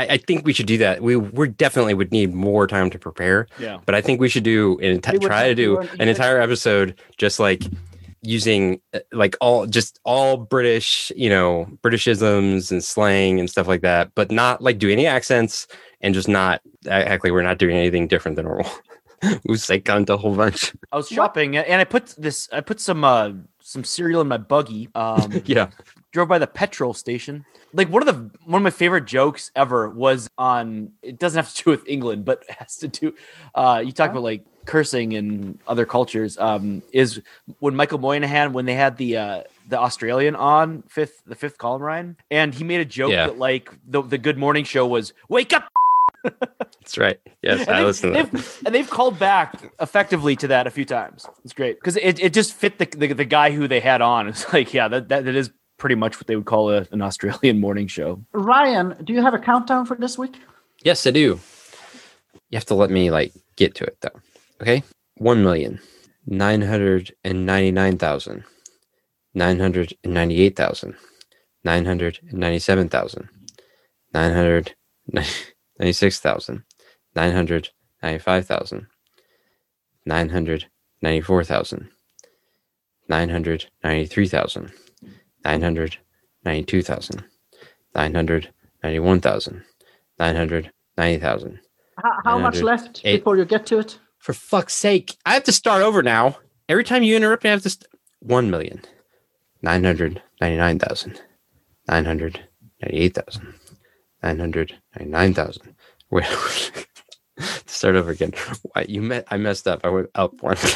I, I think we should do that. We we definitely would need more time to prepare. Yeah. But I think we should do an enti- We try to do do an- an entire episode just like using uh, like all just all British, you know, Britishisms and slang and stuff like that, but not like do any accents and just not actually we're not doing anything different than normal. we say cunt a whole bunch. I was shopping and I put this. I put some uh some cereal in my buggy. Um, Yeah. Drove by the petrol station. Like one of the one of my favorite jokes ever was on. It doesn't have to do with England, but it has to do. Uh, you talk about like cursing in other cultures. Um, is when Michael Moynihan when they had the uh, the Australian on fifth the fifth column Ryan, and he made a joke Yeah. that like the the Good Morning Show was wake up. That's right. Yes, And I they've, listen to that. and they've called back effectively to that a few times. It's great because it, it just fit the, the the guy who they had on. It's like yeah, that, that, that is pretty much what they would call a, an Australian morning show. Ryan, do you have a countdown for this week? Yes, I do. You have to let me like get to it though. Okay. One million nine hundred and ninety nine thousand nine hundred and ninety eight thousand nine hundred and ninety seven thousand nine hundred ninety thousand nine hundred ninety five thousand nine hundred ninety four thousand nine hundred ninety three thousand nine hundred ninety two thousand nine hundred ninety one thousand nine hundred ninety thousand. How, how much left before you get to it? For fuck's sake, I have to start over now. Every time you interrupt me, I have to. St- One million nine hundred ninety nine thousand nine hundred ninety eight thousand nine hundred ninety nine thousand. Wait, start over again. Why, You met. I messed up. I went up one.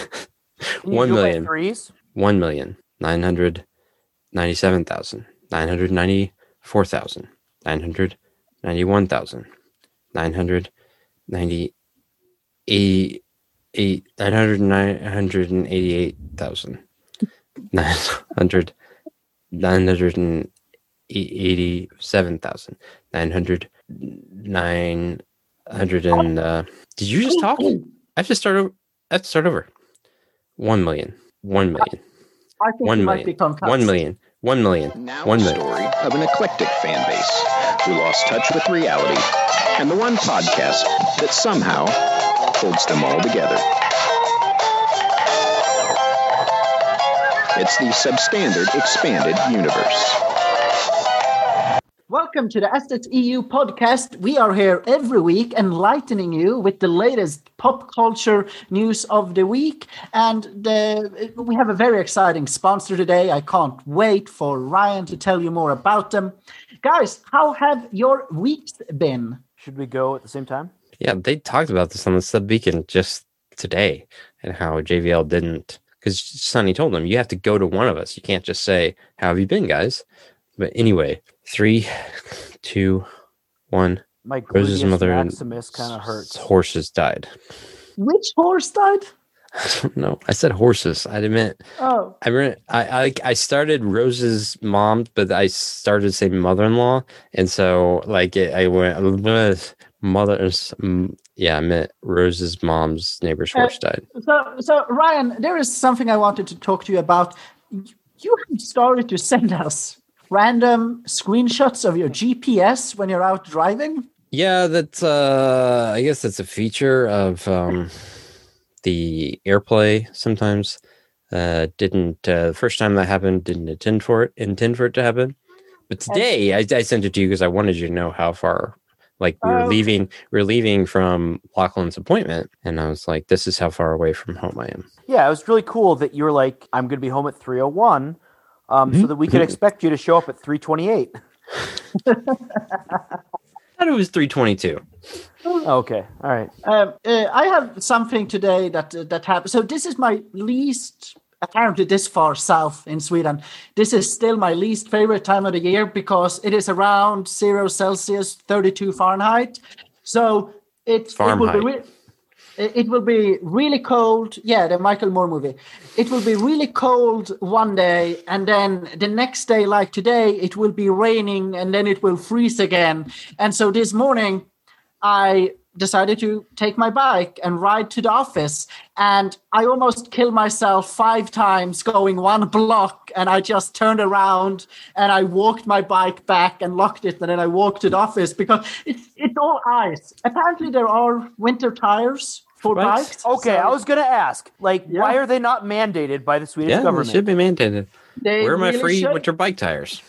One do it by million. threes. One million nine hundred ninety seven thousand nine hundred ninety four thousand nine hundred ninety one thousand nine hundred ninety eight eight nine hundred nine hundred and eighty eight thousand nine hundred nine hundred and eighty seven thousand nine hundred nine hundred and uh did you just talk? I have to start over I have to start over. One million. One million. I think One you might million. be concussed. One million. One million. Now One million. story of an eclectic fan base who lost touch with reality and the one podcast that somehow holds them all together. It's the substandard expanded universe. Welcome to the Assets EU podcast. We are here every week enlightening you with the latest pop culture news of the week. And the, we have a very exciting sponsor today. I can't wait for Ryan to tell you more about them. Guys, how have your weeks been? Should we go at the same time? Yeah, they talked about this on the sub beacon just today and how JVL didn't because Sonny told them you have to go to one of us. You can't just say, How have you been, guys? But anyway, three, two, one. My Rose's gluteus mother and maximus kind of hurts. Horses died. Which horse died? no. I said horses. I meant Oh, I mean, I, I I started Rose's mom, but I started saying mother-in-law, and so like it, I went "Uh, mother's. Yeah, I meant Rose's mom's neighbor's Uh, horse died. so so Ryan, there is something I wanted to talk to you about. You have started to send us random screenshots of your GPS when you're out driving. Yeah, that's. uh I guess that's a feature of um the AirPlay. Sometimes uh didn't uh, the first time that happened didn't intend for it intend for it to happen, but today I, I sent it to you because I wanted you to know how far. Like we were Oh. leaving, we are leaving from Lachlan's appointment, and I was like, "This is how far away from home I am." Yeah, it was really cool that you were like, I'm going to be home at 301 um, so that we could expect you to show up at 328. I thought it was three twenty-two. Okay. All right. Um, uh, I have something today that uh, that happened. So this is my least. Apparently, this far south in Sweden, this is still my least favorite time of the year because it is around zero Celsius, thirty-two Fahrenheit. So it, it will be re- it it will be really cold. Yeah, the Michael Moore movie. It will be really cold one day, and then the next day, like today, it will be raining, and then it will freeze again. And so this morning, I decided to take my bike and ride to the office. And I almost killed myself five times going one block. And I just turned around and I walked my bike back and locked it. And then I walked to the office because it's, it's all ice. Apparently, there are winter tires for What? bikes. Okay, so I was gonna ask, like, Yeah. why are they not mandated by the Swedish Yeah, it government? should be mandated. they Where are my really free should- winter bike tires?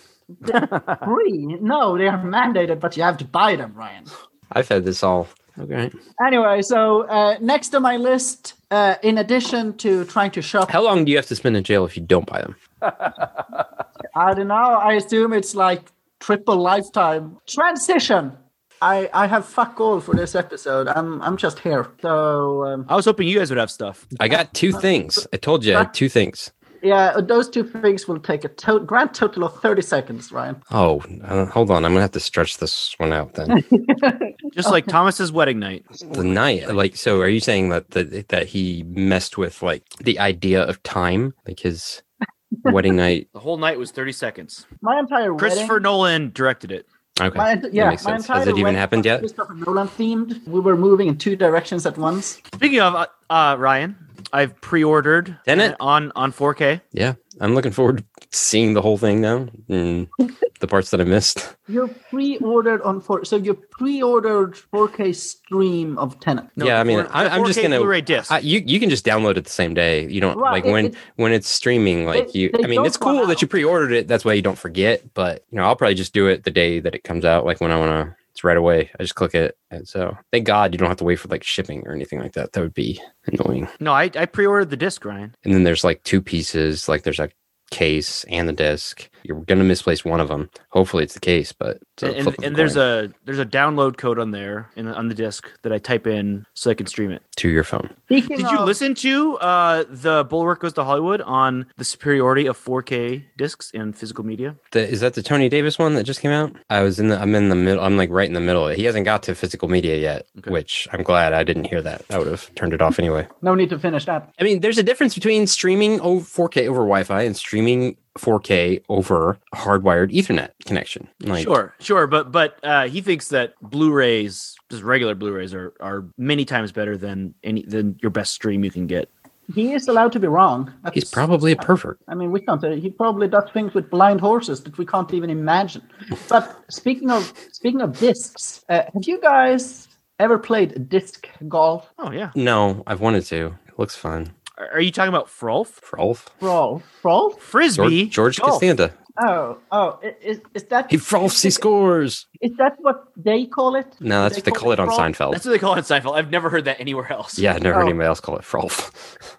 free? No, they are mandated, but you have to buy them, Ryan. I've had this all. Okay. Anyway, so uh, next on my list, uh, in addition to trying to shop, How long do you have to spend in jail if you don't buy them? I don't know. I assume it's like triple lifetime transition. I I have fuck all for this episode. I'm I'm just here. So um, I was hoping you guys would have stuff. I got two things. I told you I had two things. Yeah, those two things will take a to- grand total of thirty seconds, Ryan. Oh, uh, hold on. I'm gonna have to stretch this one out then. Just like Thomas's wedding night. the night, like, so are you saying that that that he messed with like the idea of time, like his wedding night? The whole night was 30 seconds. My entire Christopher wedding, Nolan directed it. Okay, my, ent- that yeah, makes my sense. entire Has it even happened yet? Christopher Nolan themed. We were moving in two directions at once. Speaking of uh, uh, Ryan, I've pre-ordered Tenet? on on 4K. Yeah, I'm looking forward to seeing the whole thing now. And the parts that I missed. You're pre-ordered on four, so you pre-ordered 4K stream of Tenet. No, yeah, I mean, four- I, I'm just 4K gonna. Blu-ray disc. I, you you can just download it the same day. You don't Right, like it- when it- when it's streaming. Like they- you, they I mean, it's cool that you pre-ordered it. That's why you don't forget. But you know, I'll probably just do it the day that it comes out. Like when I want to. It's right away. I just click it, and so thank God you don't have to wait for like shipping or anything like that. That would be annoying. no, I, I pre-ordered the disc, Ryan. And then there's like two pieces. Like there's a case and the disc. You're gonna misplace one of them. Hopefully it's the case, but it's a and and a there's a there's a download code on there in, on the disc that I type in so I can stream it. to your phone. Speaking Did you listen to uh, the Bulwark Goes to Hollywood on the superiority of 4K discs and physical media? The, is that the Tony Davis one that just came out? I was in the. I'm in the middle. I'm like right in the middle. He hasn't got to physical media yet, Okay. which I'm glad I didn't hear that. I would have turned it off anyway. No need to finish that. I mean, there's a difference between streaming over 4K over Wi-Fi and streaming 4K over hardwired Ethernet connection. Like, sure, sure, but but uh, he thinks that Blu-rays, just regular Blu-rays, are are many times better than any than your best stream you can get. He is allowed to be wrong. he's probably a pervert. I mean, we can't. say- He probably does things with blind horses that we can't even imagine. But speaking of speaking of discs, uh, have you guys ever played disc golf? Oh yeah, No, I've wanted to. It looks fun. Are, are you talking about Frolf? Frolf. Brawl, brawl? Frisbee, George, George. Costanza. Oh, oh, is, is that He frolfs, he scores. Is that what they call it? No, that's They what they call it on brawl? Seinfeld. That's what they call it on Seinfeld. I've never heard that anywhere else. Yeah, I've never heard Oh. anybody else call it frolf.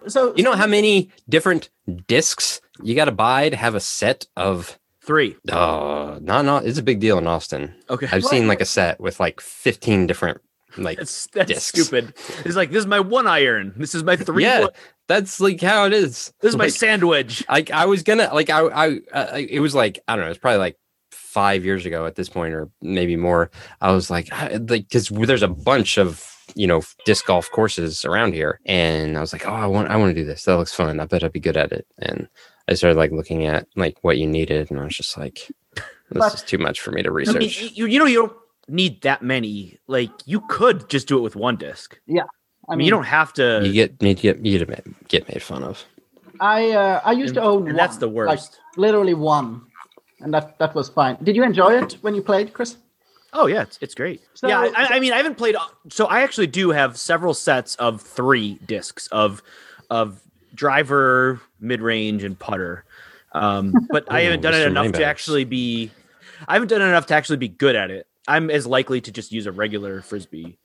So You know how many different discs you got to buy to have a set of? three. Uh, not not. It's a big deal in Austin. Okay, I've What? seen like a set with like fifteen different like. that's that's discs. stupid. It's like this is my one iron. This is my three. yeah, wo- that's like how it is. This is my sandwich. I I was gonna like I I uh, it was like I don't know. It's probably like five years ago at this point, or maybe more. I was like I- like because there's a bunch of you know disc golf courses around here, and I was like, oh, I want I want to do this. That looks fun. I bet I'd be good at it. And I started like looking at like what you needed, and I was just like, this But- is too much for me to I mean, research. you, you know you don't need that many. Like you could just do it with one disc. I I mean, you don't have to. you get you get you get made, get made fun of. I uh, I used to own and one, that's the like, worst. literally one, and that that was fine. Did you enjoy it when you played, Chris? Oh yeah, it's, it's great. So- yeah, I, I mean, I haven't played. So I actually do have several sets of three discs of of driver, mid range, and putter. Um, but I haven't done it Mr. enough to actually be. I haven't done enough to actually be good at it. I'm as likely to just use a regular frisbee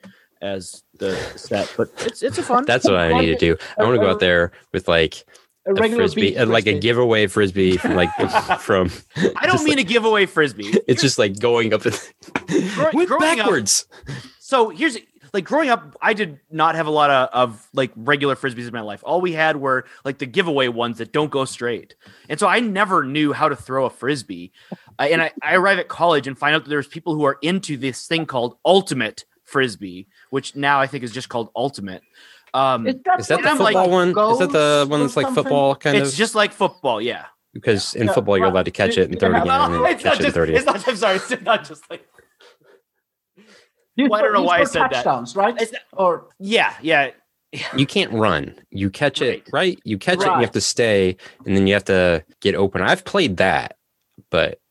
as the set, but it's it's a fun. That's what I need to do. I want to go out there with like A a regular frisbee, beach uh, like a giveaway frisbee from like from. I don't mean to give away frisbee. It's just like going up and went growing up- backwards. so here's like growing up i did not have a lot of, of like regular frisbees in my life all we had were like the giveaway ones that don't go straight and so i never knew how to throw a frisbee Uh, and I, I arrive at college and find out that there's people who are into this thing called ultimate frisbee which now i think is just called ultimate um Is that, Is that the I'm like, football one? Is that the one that's like something? football kind it's of? just like football yeah because in Yeah, football you're allowed to catch it and you throw it again No, it's catch not it and just it's not i'm sorry it's not just like Well, I don't know why I score said that. touchdowns, right? It's- Or Yeah, yeah. You can't run. You catch it, right? You catch it, and you have to stay, and then you have to get open. I've played that, but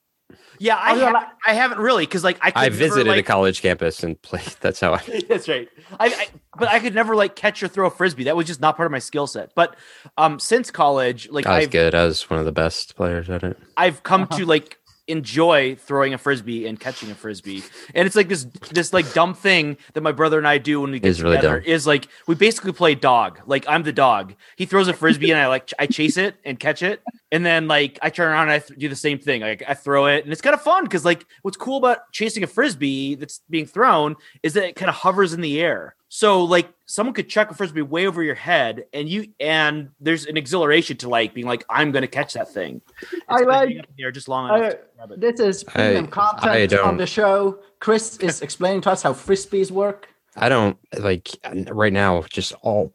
Yeah, I, Oh, haven't, I haven't really because like I could I never, visited a college campus and played. That's how I. That's right. I, I but I could never like catch or throw a frisbee. That was just not part of my skill set. But um since college, like I was I've good. I was one of the best players at it. I've come Uh-huh. to like enjoy throwing a frisbee and catching a frisbee. And it's like this this like dumb thing that my brother and I do when we get really together dumb. is like we basically play dog. Like I'm the dog. He throws a frisbee and I like I chase it and catch it. And then like I turn around and I th- do the same thing. Like I throw it and it's kind of fun because like what's cool about chasing a frisbee that's being thrown is that it kind of hovers in the air. So like someone could chuck a frisbee way over your head and you and there's an exhilaration to like being like I'm going to catch that thing. It's I gonna like- up in just long enough. uh, to grab it. this is premium I content on the show. Chris is explaining to us how frisbees work. I don't like right now. Just all.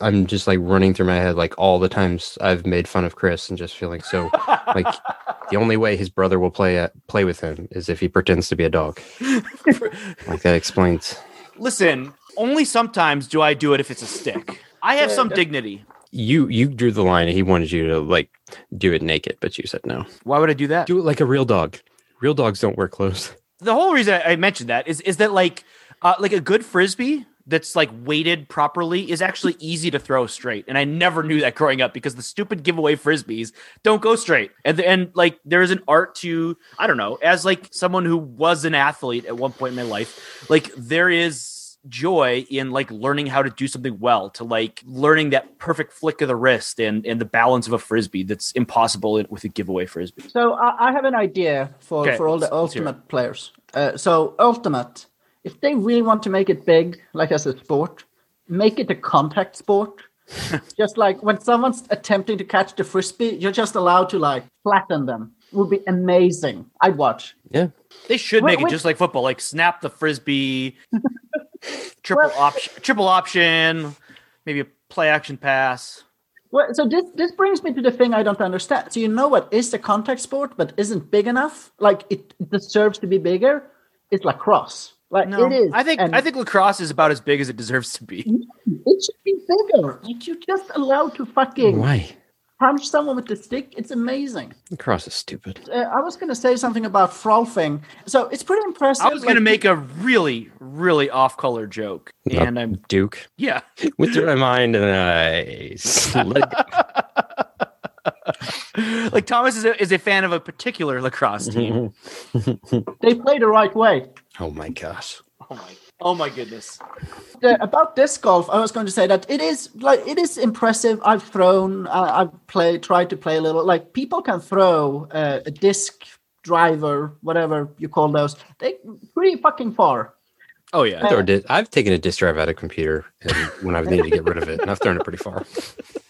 I'm just like running through my head like all the times I've made fun of Chris and just feeling so like the only way his brother will play at, play with him is if he pretends to be a dog. Like that explains. Listen, only sometimes do I do it if it's a stick. I have some dignity. You you drew the line. He wanted you to like do it naked, but you said no. Why would I do that? Do it like a real dog. Real dogs don't wear clothes. The whole reason I I mentioned that is is that like uh, like a good frisbee that's like weighted properly is actually easy to throw straight. And I never knew that growing up because the stupid giveaway frisbees don't go straight. And and like there is an art to I don't know, as like someone who was an athlete at one point in my life, like there is joy in like learning how to do something well to like learning that perfect flick of the wrist and and the balance of a frisbee that's impossible with a giveaway frisbee So I, I have an idea for, Okay, for all the let's- let's hear it. ultimate players. Uh, so ultimate, if they really want to make it big, like as a sport, make it a contact sport. just like when someone's attempting to catch the frisbee, you're just allowed to like flatten them. Would be amazing. I'd watch. Yeah. They should Wait, make it wait. just like football, like snap the frisbee, triple Well- option, triple option, maybe a play action pass. Well, so this this brings me to the thing I don't understand. So you know what is a contact sport but isn't big enough? Like it, it deserves to be bigger. It's lacrosse. Like No, it is. I think and I think lacrosse is about as big as it deserves to be. it should be bigger. Like you're just allowed to fucking Why? Punch someone with the stick. It's amazing. Cross is stupid. Uh, I was gonna say something about frolfing. So it's pretty impressive. I was gonna make a really, really off-color joke, and I'm Duke yeah. went through my mind and I let it go. like Thomas is a, is a fan of a particular lacrosse team. they play the right way. Oh my gosh. oh my, oh my goodness. Uh, about disc golf, I was going to say that it is like it is impressive. I've thrown, uh, I've played, tried to play a little. Like people can throw uh, a disc driver, whatever you call those. They pretty fucking far. Oh yeah. I throw a dis- I've taken a disk drive out of computer and when I've needed to get rid of it, and I've thrown it pretty far.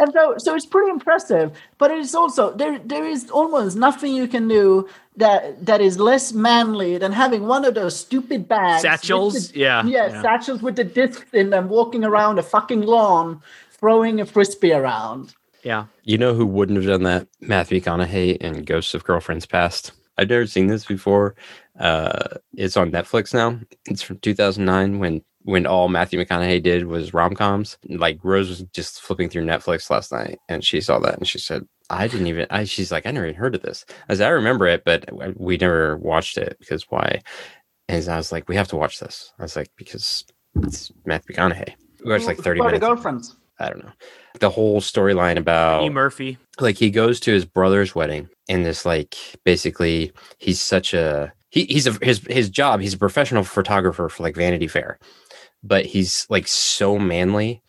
And so, so it's pretty impressive. But it is also there. There is almost nothing you can do that that is less manly than having one of those stupid bags, Satchels? the- Yeah, yeah, yeah. satchels with the discs in them, walking around a fucking lawn, throwing a frisbee around. Yeah. You know who wouldn't have done that? Matthew McConaughey in Ghosts of Girlfriends Past. I've never seen this before. Uh, it's on Netflix now. It's from 2009 when when all Matthew McConaughey did was rom coms. Like Rose was just flipping through Netflix last night and she saw that and she said, "I didn't even." I she's like, "I never even heard of this." I said, "I remember it, but we never watched it because why?" And I was like, "We have to watch this." I was like, "Because it's Matthew McConaughey." We watched like 30 For the minutes. girlfriends. I don't know. The whole storyline about E. Murphy. like he goes to his brother's wedding and this like basically he's such a he, he's a his his job he's a professional photographer for like vanity fair but he's like so manly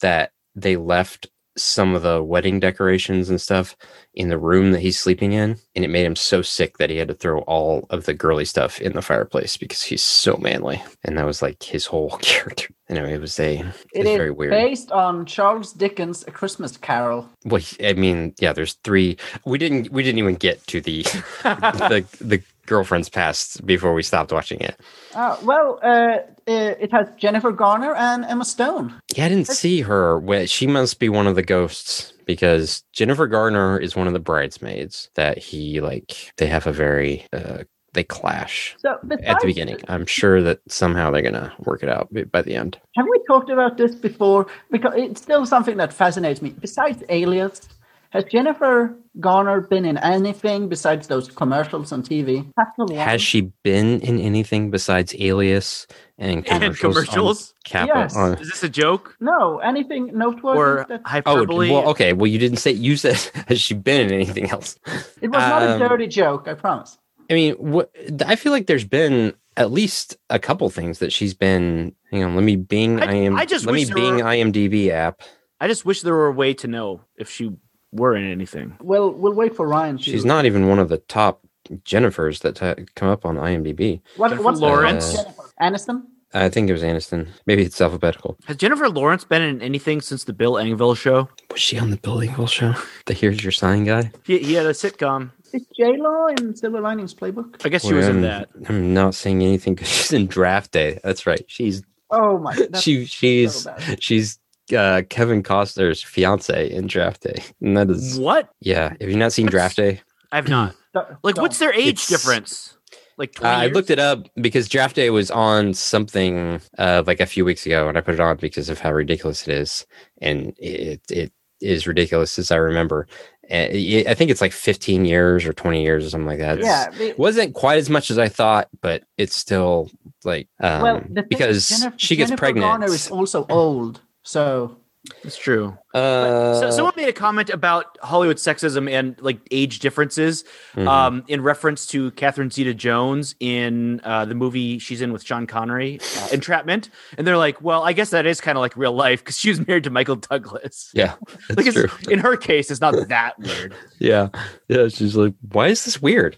that they left some of the wedding decorations and stuff in the room that he's sleeping in and it made him so sick that he had to throw all of the girly stuff in the fireplace because he's so manly and that was like his whole character anyway it was a it, It was is very weird based on Charles Dickens' A Christmas Carol. well, I mean, yeah. There's three. We didn't. We didn't even get to the the the girlfriend's past before we stopped watching it. Uh, well, uh, uh, it has Jennifer Garner and Emma Stone. Yeah, I didn't see her. She must be one of the ghosts because Jennifer Garner is one of the bridesmaids that he like. They have a very. Uh, they clash So at the beginning. I'm sure that somehow they're gonna work it out by- by the end. Have we talked about this before? Because it's still something that fascinates me. Besides Alias, has Jennifer Garner been in anything besides those commercials on TV? That's the one. Has she been in anything besides Alias and commercials? And commercials? On Kappa, Yes. on- Is this a joke No, anything noteworthy? or that- oh, hyperbole? well, okay. Well, you didn't say. You said has she been in anything else? It was not Um, a dirty joke, I promise. I mean, what I feel like there's been at least a couple things that she's been. Hang on, let me Bing. I- I, am. I just let me Bing were- IMDb app. I just wish there were a way to know if she were in anything. Well, we'll wait for Ryan. To, She's not even one of the top Jennifers that t- come up on IMDb. What, Jennifer what's Lawrence? The, Jennifer Aniston? I think it was Aniston. Maybe it's alphabetical. Has Jennifer Lawrence been in anything since the Bill Engvall show? Was she on the Bill Engvall show? The Here's Your Sign guy? He, he had a sitcom. Is J Law in Silver Linings Playbook? I guess she was in I'm- that. I'm not saying anything because she's in Draft Day. That's right. She's Oh my! That's she she's so she's uh, Kevin Costner's fiance in Draft Day, and that is What? yeah. Have you not seen What's- Draft Day? I've not. Like, don't. what's their age It's- difference? Like, Uh, 20 I looked it up because Draft Day was on something uh, like a few weeks ago, and I put it on because of how ridiculous it is, and it it is ridiculous as I remember. I think it's like 15 years or 20 years or something like that. It's- Yeah. It wasn't quite as much as I thought, but it's still like um, well, the thing- because Jennifer, she gets Jennifer pregnant. Garner is also old, so It's true. uh, so someone made a comment about Hollywood sexism and like age differences, mhm. um, in reference to Catherine Zeta-Jones in uh, the movie she's in with Sean Connery, uh, Entrapment, and they're like, "Well, I guess that is kind of like real life because she was married to Michael Douglas." yeah, that's Like, it's- true. in her case, it's not that weird. Yeah, yeah. She's like, why is this weird?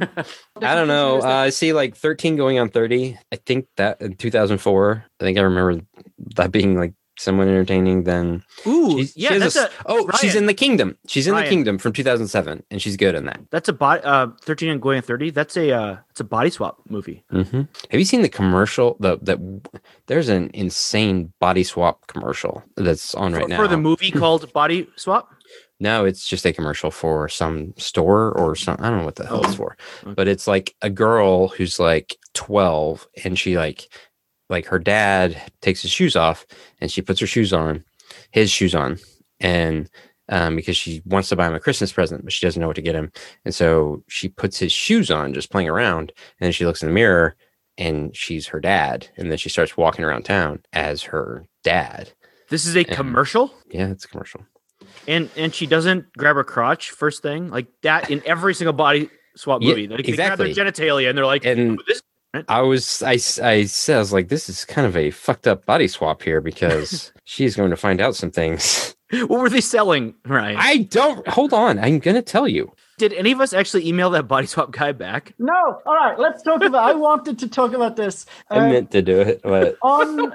I don't know. Uh, I see like 13 going on 30. I think that in 2004. I think I remember that being like somewhat entertaining. Then Ooh, she's, she yeah, a that's s- a oh, she's in the Kingdom. She's in Ryan. the Kingdom from 2007, and she's good in that. that's a body. Uh, thirteen and going on thirty. That's a uh, it's a body swap movie. hmm Have you seen the commercial? The that there's an insane body swap commercial that's on right for, now for the movie called Body Swap. No, it's just a commercial for some store or some I don't know what the hell it's for. Okay. But it's like a girl who's like 12 and she like like her dad takes his shoes off and she puts her shoes on, his shoes on, and um, because she wants to buy him a Christmas present, but she doesn't know what to get him. And so she puts his shoes on, just playing around, and then she looks in the mirror and she's her dad. And then she starts walking around town as her dad. This is a Yeah. commercial, Yeah, it's a commercial. and and she doesn't grab her crotch first thing like that in every single body swap Yeah, movie. They, they grab their genitalia and they're like, And "Ooh, this I was I, said I was like this is kind of a fucked up body swap here because she's going to find out some things. what were they selling, Ryan? I don't hold on. I'm gonna tell you. Did any of us actually email that body swap guy back? no. All right, let's talk about. I wanted to talk about this. I Uh, meant to do it, but on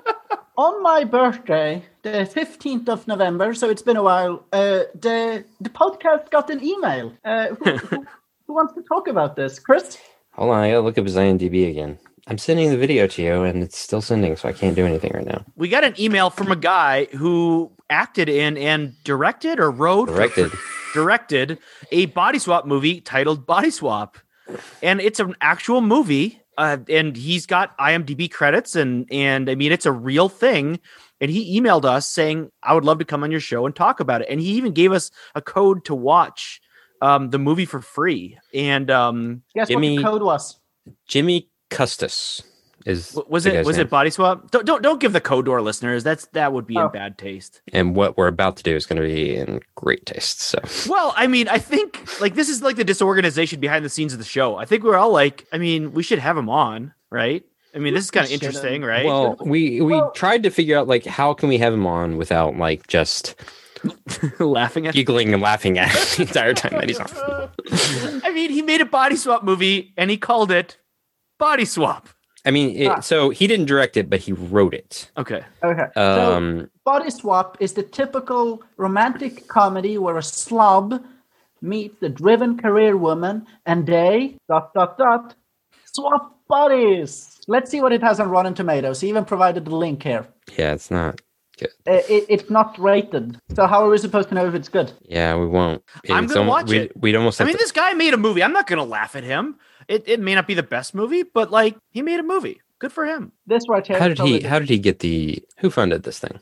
on my birthday, the fifteenth of November. So it's been a while. Uh, the the podcast got an email. Uh, who, who, who wants to talk about this, Chris? Hold on. I gotta look up his IMDb again. I'm sending the video to you, and it's still sending, so I can't do anything right now. We got an email from a guy who acted in and directed or wrote Directed. directed a body swap movie titled Body Swap, and it's an actual movie. Uh, and he's got IMDb credits, and and I mean it's a real thing. And he emailed us saying, "I would love to come on your show and talk about it." And he even gave us a code to watch um, the movie for free. And um, Guess Jimmy- what the code was? Jimmy Custis is was it was name. it Body Swap? Don't don't don't give the code to our listeners. That's that would be Oh. in bad taste. and what we're about to do is going to be in great taste. So Well, I mean, I think like this is like the disorganization behind the scenes of the show. I think we're all like, I mean, we should have him on, right? I mean, this is kind of interesting, right? well, we we Well- tried to figure out like how can we have him on without like just laughing at. giggling and laughing at him the entire time that he's on. I mean, he made a body swap movie and he called it Body Swap. I mean, it, Ah. so he didn't direct it, but he wrote it. Okay. Okay. so Um, Body Swap is the typical romantic comedy where a slob meets a driven career woman and they dot dot dot swap bodies. Let's see what it has on Rotten Tomatoes. He even provided the link here. yeah, it's not. Uh, it, it's not rated. So how are we supposed to know if it's good? Yeah, we won't. I'm gonna almo- watch we, it. We'd almost I mean, to, this guy made a movie. I'm not going to laugh at him. It it may not be the best movie, but like he made a movie. Good for him. This right here. How did he? totally How did he get the? Who funded this thing?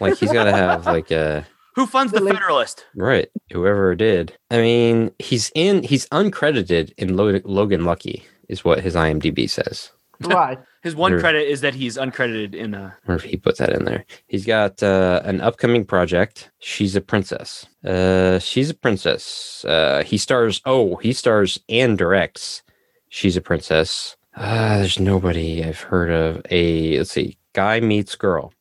like he's got to have like a Who funds the Really? Federalist? right. Whoever did. I mean, he's in. He's uncredited in Logan Lucky, is what his IMDb says. right. His one Sure. credit is that he's uncredited in a. Or if he put that in there. He's got uh, an upcoming project. She's a princess. Uh, she's a princess. Uh, he stars. Oh, he stars and directs. She's a princess. Uh, there's nobody I've heard of. A let's see. Guy meets girl.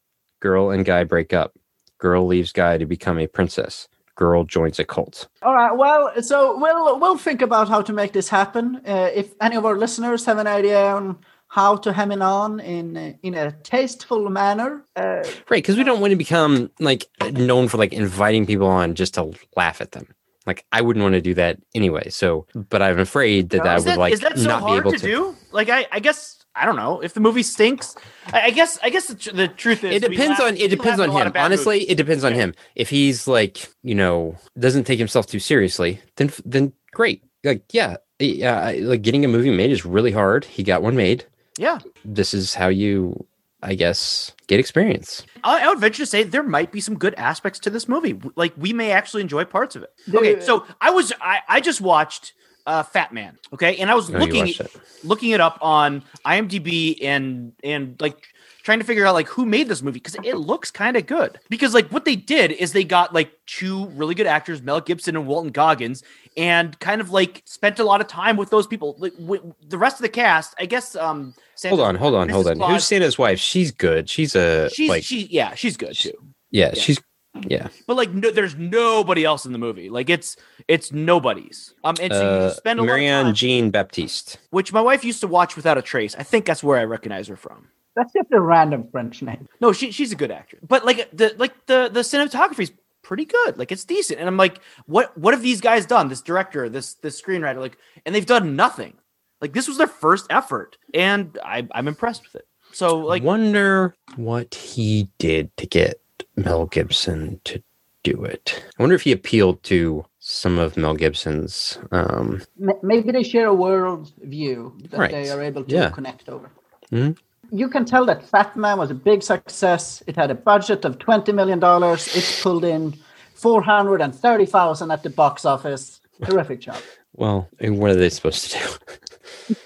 Girl and guy break up. Girl leaves guy to become a princess. Girl joins a cult. All right. Well, so we'll we'll think about how to make this happen. Uh, if any of our listeners have an idea on how to hem it on in a- in a tasteful manner, uh, Right, because we don't want to become like known for like inviting people on just to laugh at them. Like I wouldn't want to do that anyway. So, but I'm afraid that that is would that, like is that so not be hard able to, to. do? Like I, I guess I don't know if the movie stinks. I, I guess I guess the, tr- the truth is It depends laugh- on it depends on him. Honestly, movies. it depends on Yeah. him. If he's like you know doesn't take himself too seriously, then then great. Like yeah, yeah. Like getting a movie made is really hard. He got one made. Yeah. This is how you, I guess, get experience. I, I would venture to say there might be some good aspects to this movie. Like we may actually enjoy parts of it. Okay, so I was I, I just watched uh, Fat Man. Okay, and I was Oh, you looking it. looking it up on IMDb and and like trying to figure out like who made this movie because it looks kind of good. Because like what they did is they got like two really good actors, Mel Gibson and Walton Goggins, and kind of like spent a lot of time with those people. Like w- the rest of the cast, I guess. Um, Hold on, hold on, hold on. Claus- Who's Santa's wife? She's good. She's a She's like she yeah she's good too. yeah, yeah. She's yeah. But like, no, there's nobody else in the movie. Like, it's it's nobody's. Um, and so you Uh, just spend a lot of Marianne time, Jean Baptiste. which my wife used to watch without a trace. I think that's where I recognize her from. that's just a random French name. No, she she's a good actress. But like the like the the cinematography is pretty good. Like it's decent. And I'm like, what what have these guys done? This director, this this screenwriter, like, and they've done nothing. Like this was their first effort, and I I'm impressed with it. So like, wonder what he did to get Mel Gibson to do it. I wonder if he appealed to some of Mel Gibson's. Um, maybe they share a world view that Right. they are able to Yeah. connect over. Mhm. You can tell that Fat Man was a big success. It had a budget of twenty million dollars. It pulled in four hundred and thirty thousand at the box office. Terrific job. Well, and what are they supposed to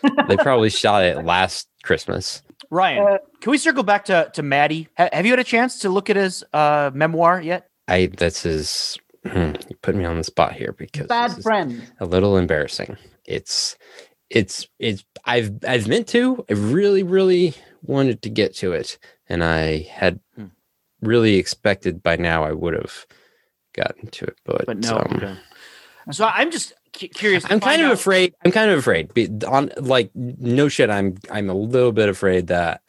do? they probably shot it last Christmas. Ryan, Uh, can we circle back to to Maddie? Ha- have you had a chance to look at his uh memoir yet? I that's his. Hmm, you put me on the spot here because Bad this is friend. a little embarrassing. It's it's it's I've I've meant to. I really really wanted to get to it, and I had Hmm. really expected by now I would have gotten to it, but, But no. um, okay. So I'm just cu- curious. I'm kind of out- afraid. I'm kind of afraid. Be- On like no shit. I'm I'm a little bit afraid that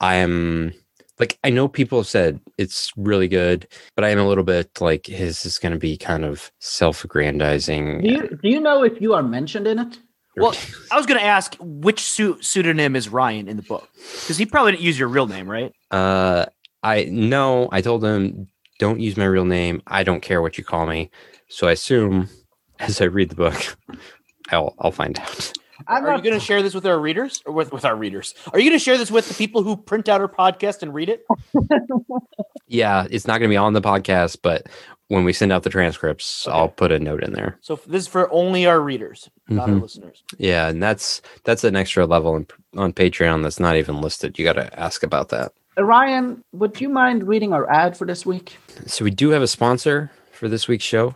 I am like I know people have said it's really good, but I am a little bit like is this going to be kind of self-aggrandizing? Do you do you know if you are mentioned in it? Well, I was going to ask which su- pseudonym is Ryan in the book because he probably didn't use your real name, right? Uh, I no. I told him don't use my real name. I don't care what you call me. So I assume as I read the book, I'll I'll find out. I'm Are you going to share this with our readers or with, with our readers? Are you going to share this with the people who print out our podcast and read it? Yeah, it's not going to be on the podcast, but when we send out the transcripts, I'll put a note in there. So this is for only our readers, not our Mhm. listeners. Yeah, and that's that's an extra level in, on Patreon that's not even listed. You got to ask about that. Ryan, would you mind reading our ad for this week? So we do have a sponsor for this week's show.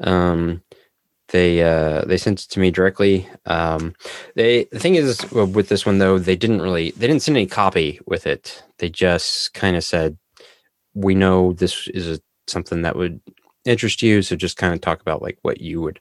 Um, they uh, they sent it to me directly. Um, they the thing is well, with this one though, they didn't really they didn't send any copy with it. They just kind of said, "We know this is a, something that would interest you, so just kind of talk about like what you would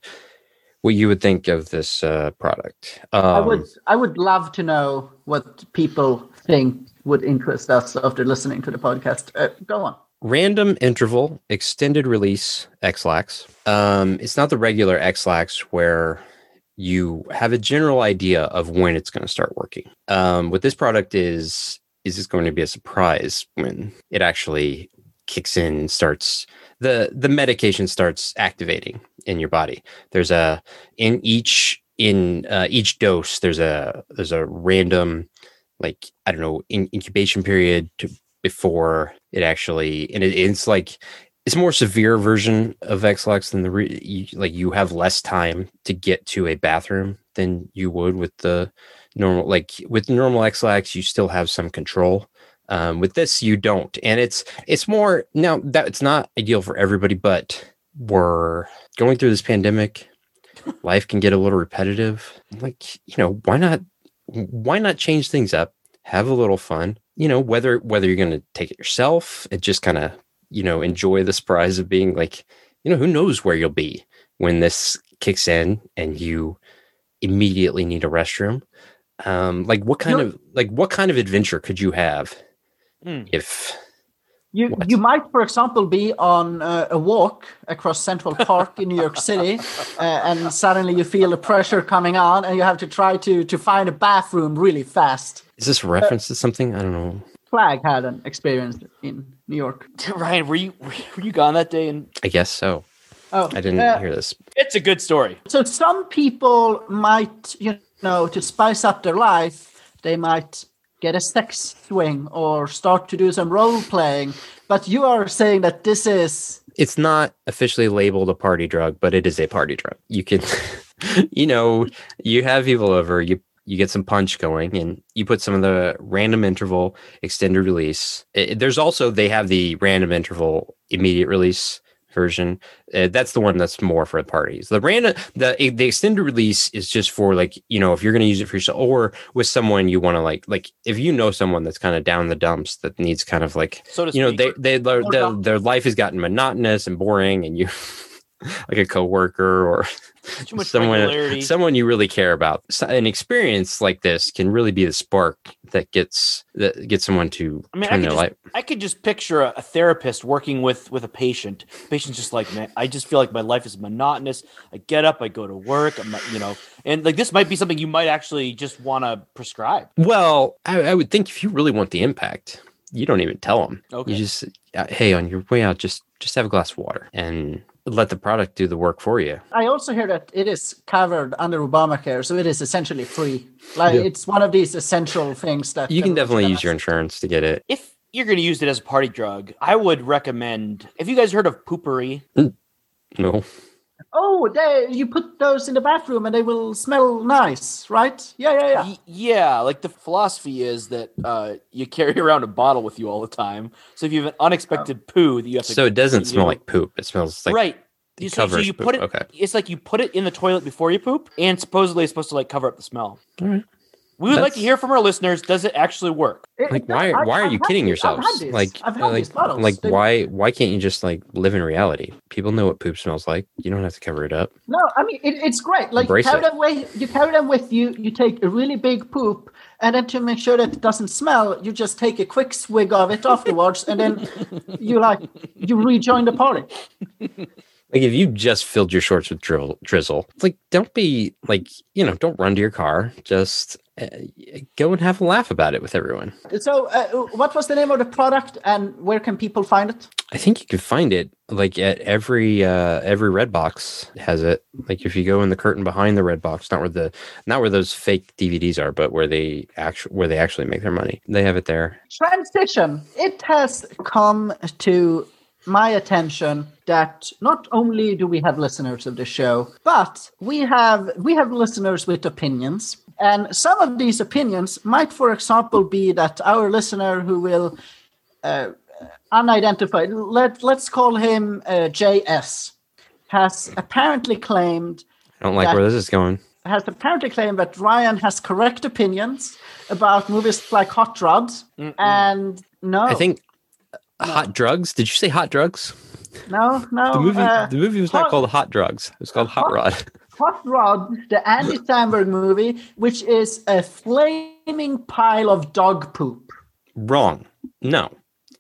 what you would think of this uh, product." Um, I would I would love to know what people think would interest us after listening to the podcast. Uh, go on. Random interval extended release Ex-Lax. Um, it's not the regular Ex-Lax where you have a general idea of when it's going to start working. Um, what this product is is it's going to be a surprise when it actually kicks in starts the the medication starts activating in your body. There's a in each in uh, each dose there's a there's a random like I don't know in, incubation period to before it actually and it, it's like it's more severe version of Ex-Lax than the re, you, like you have less time to get to a bathroom than you would with the normal like with normal Ex-Lax you still have some control. Um, with this you don't. And it's it's more now that it's not ideal for everybody but we're going through this pandemic. Life can get a little repetitive. Like you know why not why not change things up have a little fun you know whether whether you're going to take it yourself and just kind of you know enjoy the surprise of being like you know who knows where you'll be when this kicks in and you immediately need a restroom um like what kind You're- of like what kind of adventure could you have Mm. if You What? you might, for example, be on uh, a walk across Central Park in New York City, uh, and suddenly you feel the pressure coming on, and you have to try to to find a bathroom really fast. is this a reference to something i don't know Flag had an experience in New York. Ryan, were you were you gone that day? And i guess so Oh, i didn't uh, hear this it's a good story. So some people might, you know, to spice up their life, they might get a sex swing or start to do some role playing. But you are saying that this is it's not officially labeled a party drug, but it is a party drug. You can, you know, you have people over, you you get some punch going, and you put some of the random interval extended release. It- there's also they have the random interval immediate release version. Uh, that's the one that's more for the parties. The random the the extended release is just for like you know if you're going to use it for yourself or with someone you want to like like if you know someone that's kind of down the dumps that needs kind of like So you know they they their, their, their life has gotten monotonous and boring and you like a coworker or too much someone regularity. someone you really care about an experience like this can really be the spark that gets that gets someone to I mean, turn could their just- life I could just picture a, a therapist working with with a patient. Patient's just like, man, I just feel like my life is monotonous. I get up, I go to work, I'm, you know, and like this might be something you might actually just want to prescribe. well I, I would think if you really want the impact you don't even tell them Okay. you just uh, hey on your way out just just have a glass of water and let the product do the work for you I also hear that it is covered under Obamacare, so it is essentially free. Like Yeah. it's one of these essential things that you can definitely use your insurance to get it If you're going to use it as a party drug, I would recommend. Have you guys heard of poopery? Mm. no Oh, they you put those in the bathroom and they will smell nice, right? Yeah, yeah, yeah. Y- yeah, like the philosophy is that uh, you carry around a bottle with you all the time. So if you have an unexpected poo that you have to so it doesn't smell know- like poop it smells like right. You, so, so you poop, put it. okay. It's like you put it in the toilet before you poop, and supposedly it's supposed to like cover up the smell. All right. We would like to hear from our listeners. Does it actually work? It- like it- why I- why are I've you kidding these- I've yourselves had these. like I've had like these bottles. like They- why why can't you just like live in reality people know what poop smells like you don't have to cover it up No, I mean it, it's great. Like Embrace carry it. them with you carry them with you. You take a really big poop, and then to make sure that it doesn't smell, you just take a quick swig of it afterwards, and then you like you rejoin the party. Like if you just filled your shorts with drizzle drizzle like don't be like you know don't run to your car. Just uh, go and have a laugh about it with everyone. So, uh, what was the name of the product, and where can people find it? i think you can find it like at every uh every Redbox has it. Like if you go in the curtain behind the Redbox not where the not where those fake dvds are but where they actually where they actually make their money they have it there. Transition. It has come to my attention that not only do we have listeners of the show but we have we have listeners with opinions. And some of these opinions might for example be that our listener who will uh, unidentified let let's call him uh, js has apparently claimed i don't like That- where this is going. has apparently claimed that Ryan has correct opinions about movies like Hot Rod, and no, i think hot drugs did you say hot drugs no, no. The movie, uh, the movie was not Hot- called Hot Drugs. It was called Hot Hot- Rod. Hot Rod, the Andy Samberg movie, which is a flaming pile of dog poop. Wrong. No,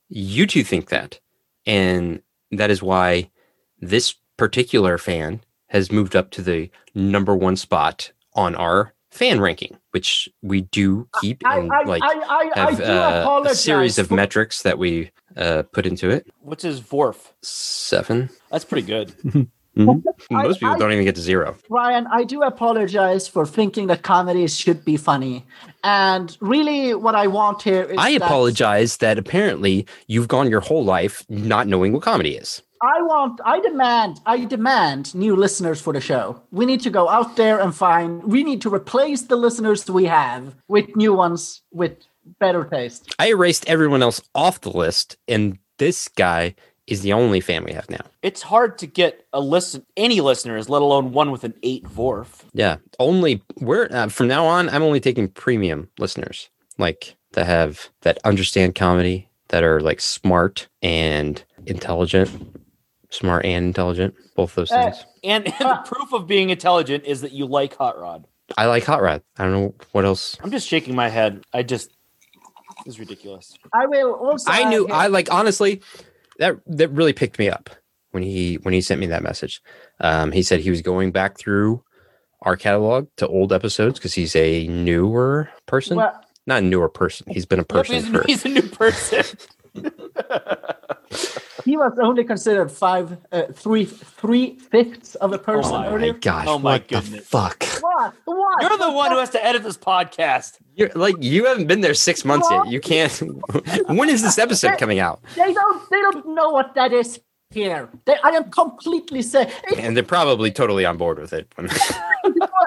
you two think that, and that is why this particular fan has moved up to the number one spot on our fan ranking, which we do keep I, and I, like I, have do uh, a series of metrics that we uh, put into it. What's his Vorf? Seven. That's pretty good. Mhm. I- Most people I- don't even get to zero. Ryan, I do apologize for thinking that comedies should be funny. And really, what I want here is I that apologize that apparently you've gone your whole life not knowing what comedy is. I want, I demand, I demand new listeners for the show. We need to go out there and find. We need to replace the listeners we have with new ones with better taste. I erased everyone else off the list, and this guy is the only fan we have now. It's hard to get a listen any listeners, let alone one with an eight Vorf. Yeah, only we're uh, from now on. I'm only taking premium listeners, like that have that understand comedy, that are like smart and intelligent, smart and intelligent, both those Uh, things. And, and the proof of being intelligent is that you like Hot Rod. I like Hot Rod. I don't know what else. I'm just shaking my head. I just this is ridiculous. I will also. I knew. here- I like honestly, that that really picked me up when he when he sent me that message. Um, he said he was going back through our catalog to old episodes because he's a newer person. Well, Not a newer person. He's been a Yep, person he's, for he's a new person. he was only considered five, uh, three, three fifths of a person my Oh my earlier. gosh! Oh my what the goodness. fuck? What? What? You're the one who has to edit this podcast. You're like you haven't been there six months yet. You can't. when is this episode coming out? They don't. They don't know what that is here. They, I am completely saying. And they're probably totally on board with it.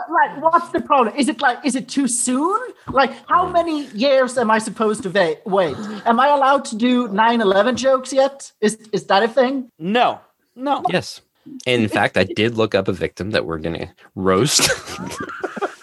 When- like, what's the problem? Is it like? Is it too soon? Like, how many years am I supposed to va- wait? Am I allowed to do 9/11 jokes yet? Is is that a thing? No. No. yes. In fact, I did look up a victim that we're gonna roast.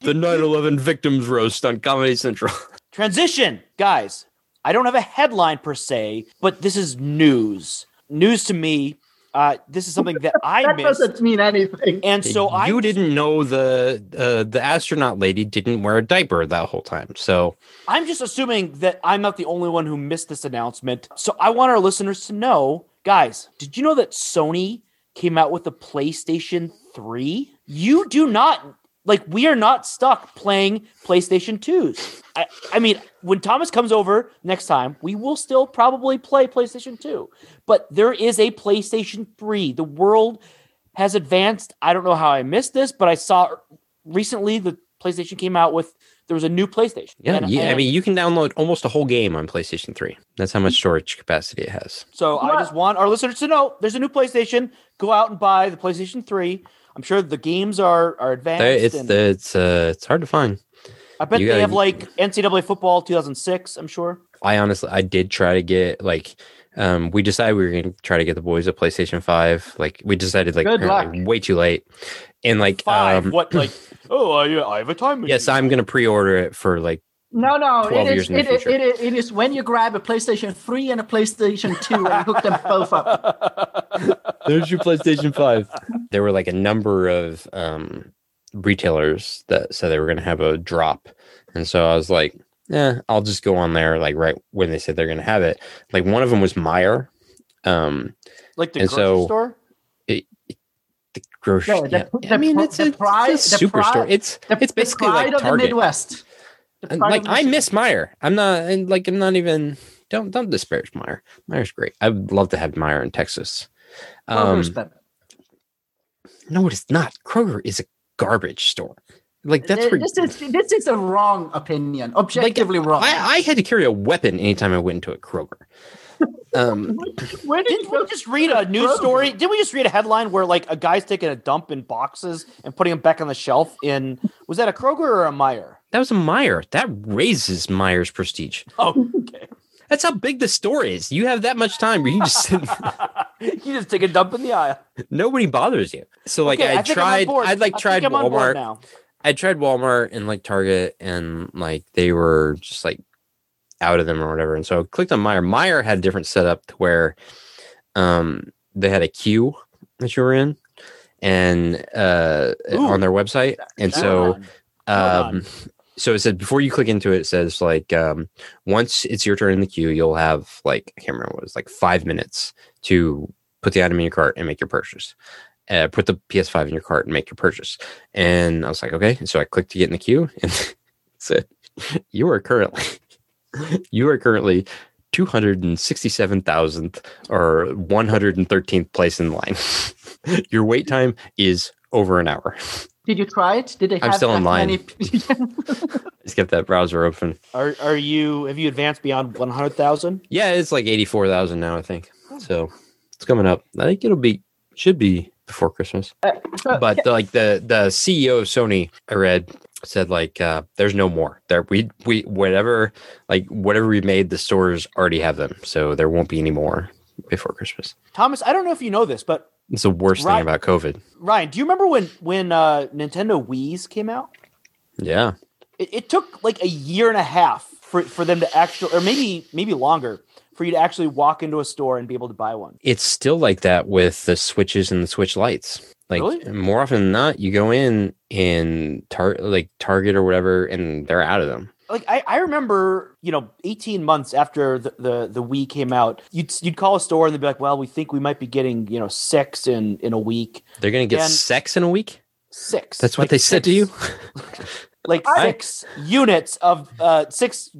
the 9/11 victims roast on Comedy Central. Transition, guys. I don't have a headline per se, but this is news. News to me. Uh, this is something that I That missed, doesn't mean anything. and so I you didn't know the uh, the astronaut lady didn't wear a diaper that whole time. So I'm just assuming that I'm not the only one who missed this announcement. So I want our listeners to know, guys, did you know that Sony came out with a PlayStation 3? You do not like we are not stuck playing PlayStation 2s. I, I mean, when Thomas comes over next time, we will still probably play PlayStation 2. But there is a PlayStation 3. The world has advanced. I don't know how I missed this, but I saw recently the PlayStation came out with there was a new PlayStation. yeah, And- yeah. I mean, you can download almost a whole game on PlayStation 3. That's how much storage capacity it has. So I just want our listeners to know there's a new PlayStation. Go out and buy the PlayStation 3. I'm sure the games are are advanced. It's and it's uh it's hard to find. I bet you they gotta- have like NCAA football 2006. I'm sure. I honestly, I did try to get like, um, we decided we were going to try to get the boys a PlayStation Five. Like, we decided like way too late, and like, Five. um, what like? Oh, I, I have a time machine. yes, I'm going to pre-order it for like, No, no, 12 it years is, in the it, is, future. it, is, it is when you grab a PlayStation 3 and a PlayStation 2 and hook them both up. there's your PlayStation Five. there were like a number of um retailers that said they were going to have a drop, and so I was like, yeah, I'll just go on there like right when they said they're going to have it. Like one of them was Meijer. Um, like the and grocery so- store. the grocery. Yeah, the- yeah. the I mean, it's the a, pride- it's a the superstore. pride- It's The, it's the basically pride like of the Target. Midwest. The And, like I miss Meijer. I'm not and like I'm not even don't don't disparage Meijer. Meijer's great. I would love to have Meijer in Texas. Um, Kroger's better. no, it is not. Kroger is a garbage store. Like that's where this is this is a wrong opinion, objectively wrong. I, I had to carry a weapon anytime I went into a Kroger. Um, Where did Didn't we just read a news Kroger. story? Didn't we just read a headline where like a guy's taking a dump in boxes and putting them back on the shelf? In was that a Kroger or a Meijer? That was a Meijer. That raises Meijer's prestige. Oh, okay. That's how big the store is. You have that much time where you just sit, you just take a dump in the aisle. nobody bothers you. So like Okay, I I'm tried. I'd like I tried think I'm on board Walmart. now. I tried Walmart and like Target and like they were just like out of them or whatever. And so I clicked on Meijer. Meijer had a different setup to where um they had a queue that you were in and uh Ooh. on their website. And so. Um so it said before you click into it, it says like um once it's your turn in the queue, you'll have like I can't remember what it was like five minutes to put the item in your cart and make your purchase. Uh, put the PS5 in your cart and make your purchase. And I was like, okay. And so I clicked to get in the queue and said, you are currently you are currently 267,000th or 113th place in line. Your wait time is over an hour. Did you try it? Did they I'm have still that in line. many- Just get that browser open. Are are you have you advanced beyond one hundred thousand? Yeah, it's like 84,000 now, I think. So it's coming up. I think it'll be, should be before Christmas. so- But the, like the, the CEO of Sony, I read, said like, uh, there's no more there. We, we, whatever, like whatever we made, the stores already have them. So there won't be any more before Christmas. Thomas, I don't know if you know this, but It's the worst Right. thing about COVID. Ryan, do you remember when when uh, Nintendo Wii's came out? Yeah. It, it took like a year and a half for, for them to actually, or maybe maybe longer, for you to actually walk into a store and be able to buy one. It's still like that with the switches and the switch lights. Like Really? more often than not, you go in in tar- like Target or whatever, and they're out of them. Like I, I remember, you know, 18 months after the, the, the Wii came out, you'd you'd call a store and they'd be like, "Well, we think we might be getting, you know, six in in a week, They're gonna get And- sex in a week. six. That's what Like they said to you. Like I- six units of uh six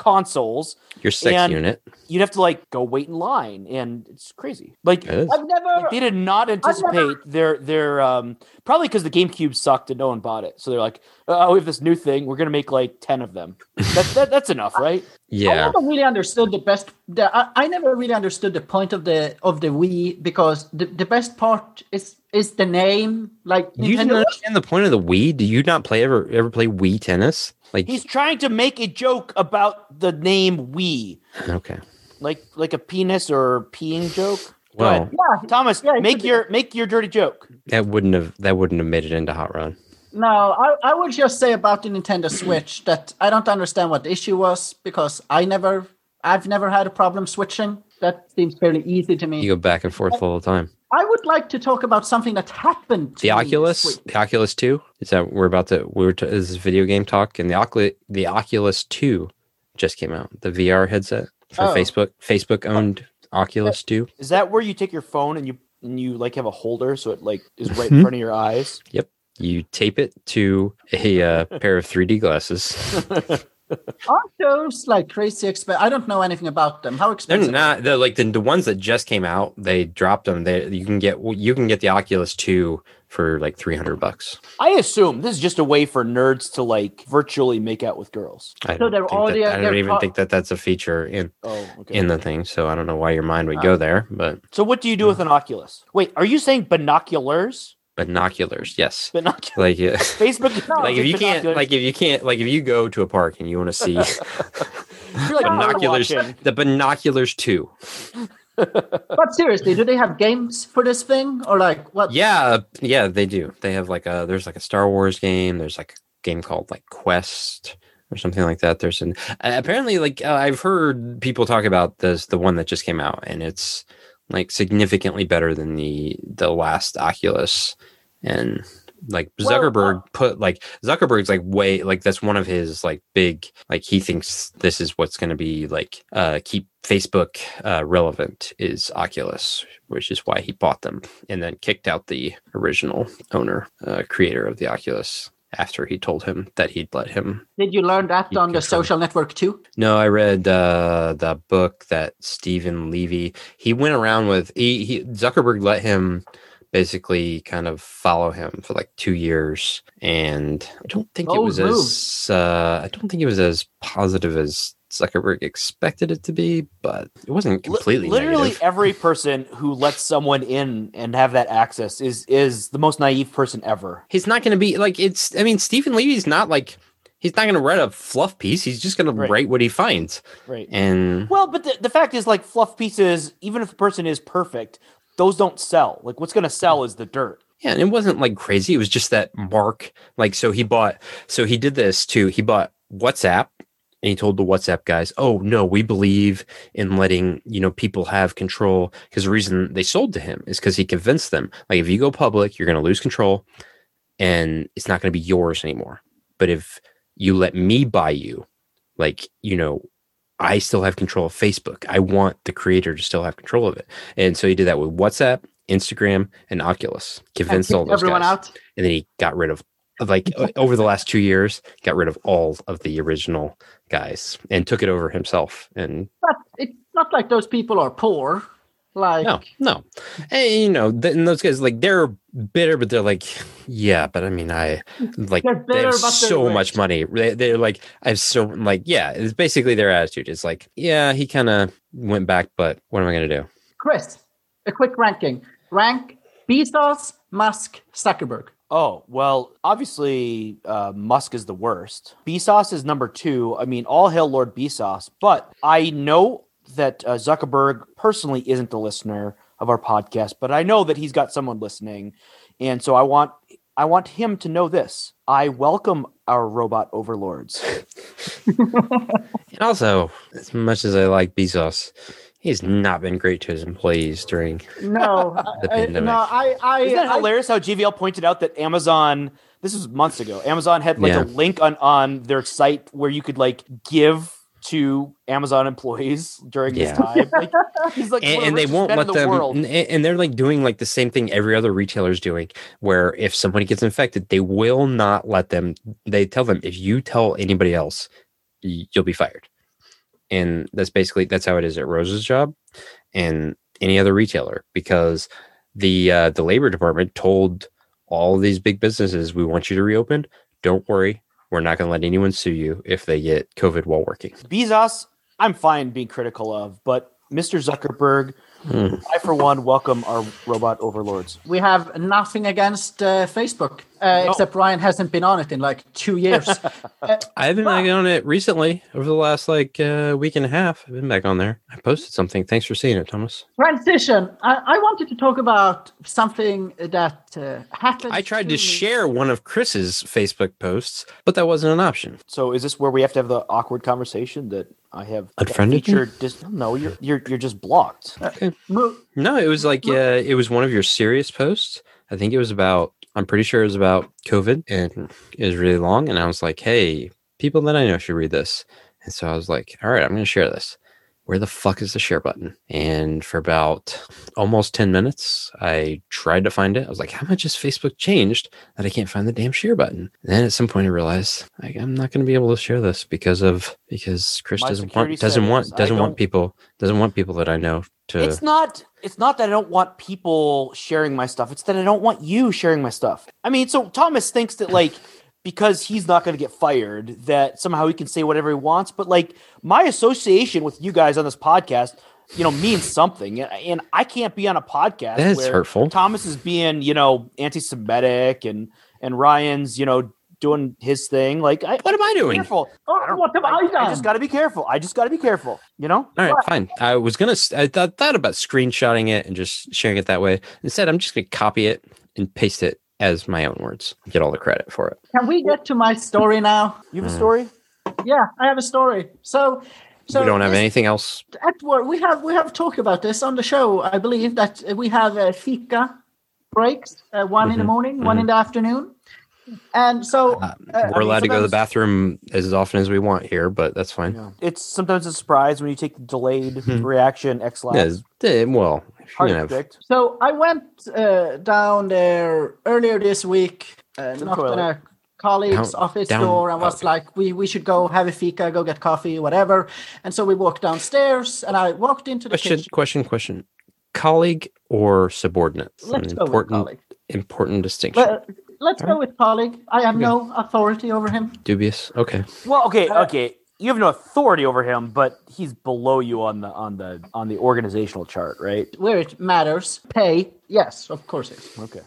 consoles. Your sex And- unit. You'd have to like go wait in line, and it's crazy. Like It is. I've never. they did not anticipate their their um probably because the GameCube sucked and no one bought it. So they're like, oh, we have this new thing. We're gonna make like ten of them. That, that that's enough, right? Yeah. I never really understood the best. The, I, I never really understood the point of the of the Wii because the, the best part is is the name. Like You didn't Nintendo. understand the point of the Wii? Do you not play ever ever play Wii tennis? Like He's trying to make a joke about the name Wii, okay. like like a penis or peeing joke. Go Well, ahead. Yeah, Thomas, Yeah, make could be. your make your dirty joke. that wouldn't have that wouldn't have made it into Hot Run. No, I, I would just say about the Nintendo Switch that I don't understand what the issue was because I never, I've never had a problem switching. That seems fairly easy to me. You go back and forth all the time. I would like to talk about something that happened. To The me Oculus, the Oculus Two. Is that we're about to? We're to, is this video game talk? And the Oculus, the Oculus Two, just came out. The VR headset for Oh. Facebook. Facebook owned Oculus Two. Is that where you take your phone and you and you like have a holder so it like is right in front of your eyes? Yep. You tape it to a uh, pair of 3D glasses. Aren't those like crazy expensive? I don't know anything about them. How expensive? They're expensive? not the like the, the ones that just came out. They dropped them. They you can get you can get the Oculus Two for like three hundred bucks. I assume this is just a way for nerds to like virtually make out with girls. I So don't they're all that- the- I don't they're even pro- think that that's a feature in Oh, okay. in the thing. So I don't know why your mind would go there. But so what do you do with an Oculus? Wait, are you saying binoculars? Binoculars, yes. Binoculars. Like yeah. Facebook. like if you can't like if you can't like if you go to a park and you want to see like binoculars watching. the binoculars too But seriously, do they have games for this thing or like what? yeah yeah they do they have like a there's like a star wars game there's like a game called like quest or something like that there's an uh, apparently like uh, i've heard people talk about this the one that just came out and it's like significantly better than the the last oculus. And like Well, zuckerberg uh, put like zuckerberg's like way like that's one of his like big like he thinks this is what's going to be like uh keep facebook uh relevant is oculus which is why he bought them and then kicked out the original owner uh, creator of the oculus after he told him that he'd let him Did you learn that on the social network too? no, I read uh, the book that Stephen Levy he went around with. He, he Zuckerberg let him basically kind of follow him for like two years, and I don't think it Bold was as uh, I don't think it was as positive as Zuckerberg expected it to be, but it wasn't completely literally negative. every person who lets someone in and have that access is is the most naive person ever. He's not going to be like it's. I mean, Stephen Levy's not like. He's not going to write a fluff piece. He's just going to write what he finds. Right. And Well, but the, the fact is, like fluff pieces, even if a person is perfect, those don't sell. Like what's going to sell is the dirt. Yeah, and it wasn't like crazy. It was just that Mark, like, so he bought, so he did this too. He bought WhatsApp and he told the WhatsApp guys, oh, no, we believe in letting, you know, people have control. Because the reason they sold to him is because he convinced them, like, if you go public, you're going to lose control and it's not going to be yours anymore. But if you let me buy you, like, you know, I still have control of Facebook. I want the creator to still have control of it. And so he did that with WhatsApp, Instagram, and Oculus. Convinced all those everyone guys. out. And then he got rid of like over the last two years, got rid of all of the original guys and took it over himself. And But it's not like those people are poor. Like no, no, and you know, th- and those guys like they're bitter, but they're like, yeah, but I mean, I like They're they bitter, have but they're so rich. much money. They, they're like, I have so like, yeah, it's basically their attitude. It's like, yeah, he kind of went back, but what am I gonna do? Chris, a quick ranking. Rank Bezos, Musk, Zuckerberg. Oh, well, obviously uh, Musk is the worst. Bezos is number two. I mean, all hail Lord Bezos. But I know that uh, Zuckerberg personally isn't a listener of our podcast, but I know that he's got someone listening. And so I want I want him to know this. I welcome our robot overlords. And also, as much as I like Bezos, he's not been great to his employees during. No, The I- I- pandemic. no, I, I, Isn't that I- hilarious how GVL pointed out that Amazon this was months ago. Amazon had like Yeah. a link on on their site where you could like give to Amazon employees during this time. Like, he's like, and, one and they won't let the them world. and, and they're like doing like the same thing every other retailer's doing where if somebody gets infected they will not let them they tell them if you tell anybody else you'll be fired and that's basically that's how it is at rose's job and any other retailer because the uh, the labor department told all these big businesses we want you to reopen don't worry we're not going to let anyone sue you if they get covid while working Bezos, I'm fine being critical of, but Mr. Zuckerberg, Hmm. I for one welcome our robot overlords. we have nothing against uh, Facebook, uh, No. except Ryan hasn't been on it in like two years. Uh, I've been back on it recently over the last like uh, week and a half. I've been back on there. I posted something. Thanks for seeing it, Thomas. transition. I, I wanted to talk about something that uh, happened. I tried to me. share one of Chris's Facebook posts, but that wasn't an option. So is this where we have to have the awkward conversation that I have Unfriended me? featured? Dis- no, you're you're you're just blocked. Mo- No, it was like uh, it was one of your serious posts. I think it was about. I'm pretty sure it was about COVID, and it was really long. And I was like, "Hey, people that I know should read this." And so I was like, "All right, I'm going to share this." Where the fuck is the share button? And for about almost 10 minutes, I tried to find it. I was like, how much has Facebook changed that I can't find the damn share button? And then at some point I realized like, I'm not going to be able to share this because of because Chris My doesn't want doesn't want doesn't want people doesn't want people that I know to It's not it's not that I don't want people sharing my stuff. It's that I don't want you sharing my stuff. I mean, so Thomas thinks that like because he's not going to get fired that somehow he can say whatever he wants, but like my association with you guys on this podcast, you know, means something. And- And I can't be on a podcast That's where hurtful. Thomas is being, you know, anti-Semitic and and Ryan's, you know, doing his thing. Like I What am I doing? careful. Oh, I don't- what have I, I done? just got to be careful. I just got to be careful, you know? All right, fine. I was gonna. I thought thought about screenshotting it and just sharing it that way. Instead, I'm just gonna copy it and paste it as my own words. Get all the credit for it. Can we get to my story now? You have a story? Yeah, I have a story. So, so we don't have anything else. at work we have we have talked about this on the show i believe that we have uh, fika breaks uh, one in the Mhm, morning one in the afternoon and so Uh, uh, We're allowed to go to the bathroom as often as we want here, but that's fine. Yeah. It's sometimes a surprise when you take the delayed Mhm. reaction X Yeah, last. it's- eh, well, you Hard to predict. so i went uh, down there earlier this week uh, the knocked on a colleague's Down- office down- door and was okay. like we we should go have a fika go get coffee whatever and so we walked downstairs and i walked into the question, kitchen question, question. Colleague or subordinate? let's An go with important, colleague important distinction. Well, let's All go with colleague i have Okay. no authority over him Dubious. Okay. Well, okay, Uh, okay. You have no authority over him, but he's below you on the on the on the organizational chart, right? where it matters. Pay, yes, of course it is. Okay.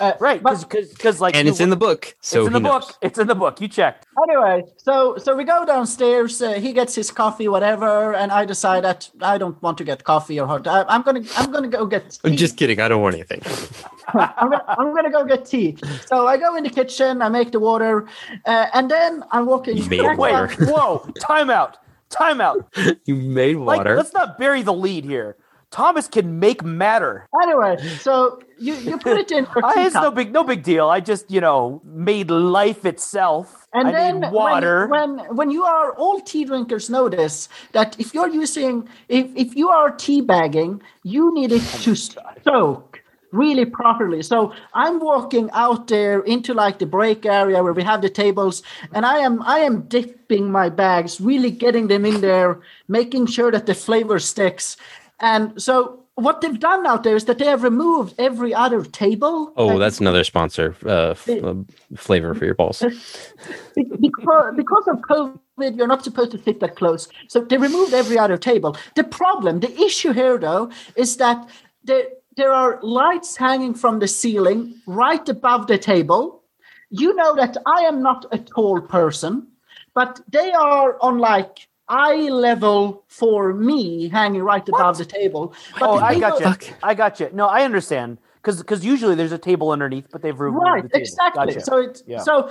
Uh, Right, but because like and you- it's in the book, so it's in he the knows. book. It's in the book. You checked. anyway, so so we go downstairs. Uh, he gets his coffee, whatever, and I decide that I don't want to get coffee or hot. I, I'm gonna I'm gonna go get. Tea. I'm just kidding. I don't want anything. I'm, gonna, I'm gonna go get tea. So I go in the kitchen. I make the water, uh, and then I'm walking. You made Wait, water. whoa! Time out! Time out! you made Like, water. let's not bury the lead here. Thomas can make matter. Anyway, so you you put it in. I, ah, it's no big, no big deal. I just, you know, made life itself. And I then water. When, when when you are all tea drinkers know this that if you're using if if you are tea bagging, you need it to oh soak really properly. So I'm walking out there into like the break area where we have the tables, and I am I am dipping my bags, really getting them in there, making sure that the flavor sticks. And so what they've done out there is that they have removed every other table. Oh, And that's another sponsor. Uh, uh, flavor for your balls. because, because of COVID, you're not supposed to sit that close. So they removed every other table. The problem, the issue here, though, is that there, there are lights hanging from the ceiling right above the table. You know that I am not a tall person, but they are on like eye level for me, hanging right above the table. But Oh, the I table- got you. I got you. No, I understand because because usually there's a table underneath, but they've removed right the table. exactly Gotcha. so it's Yeah. so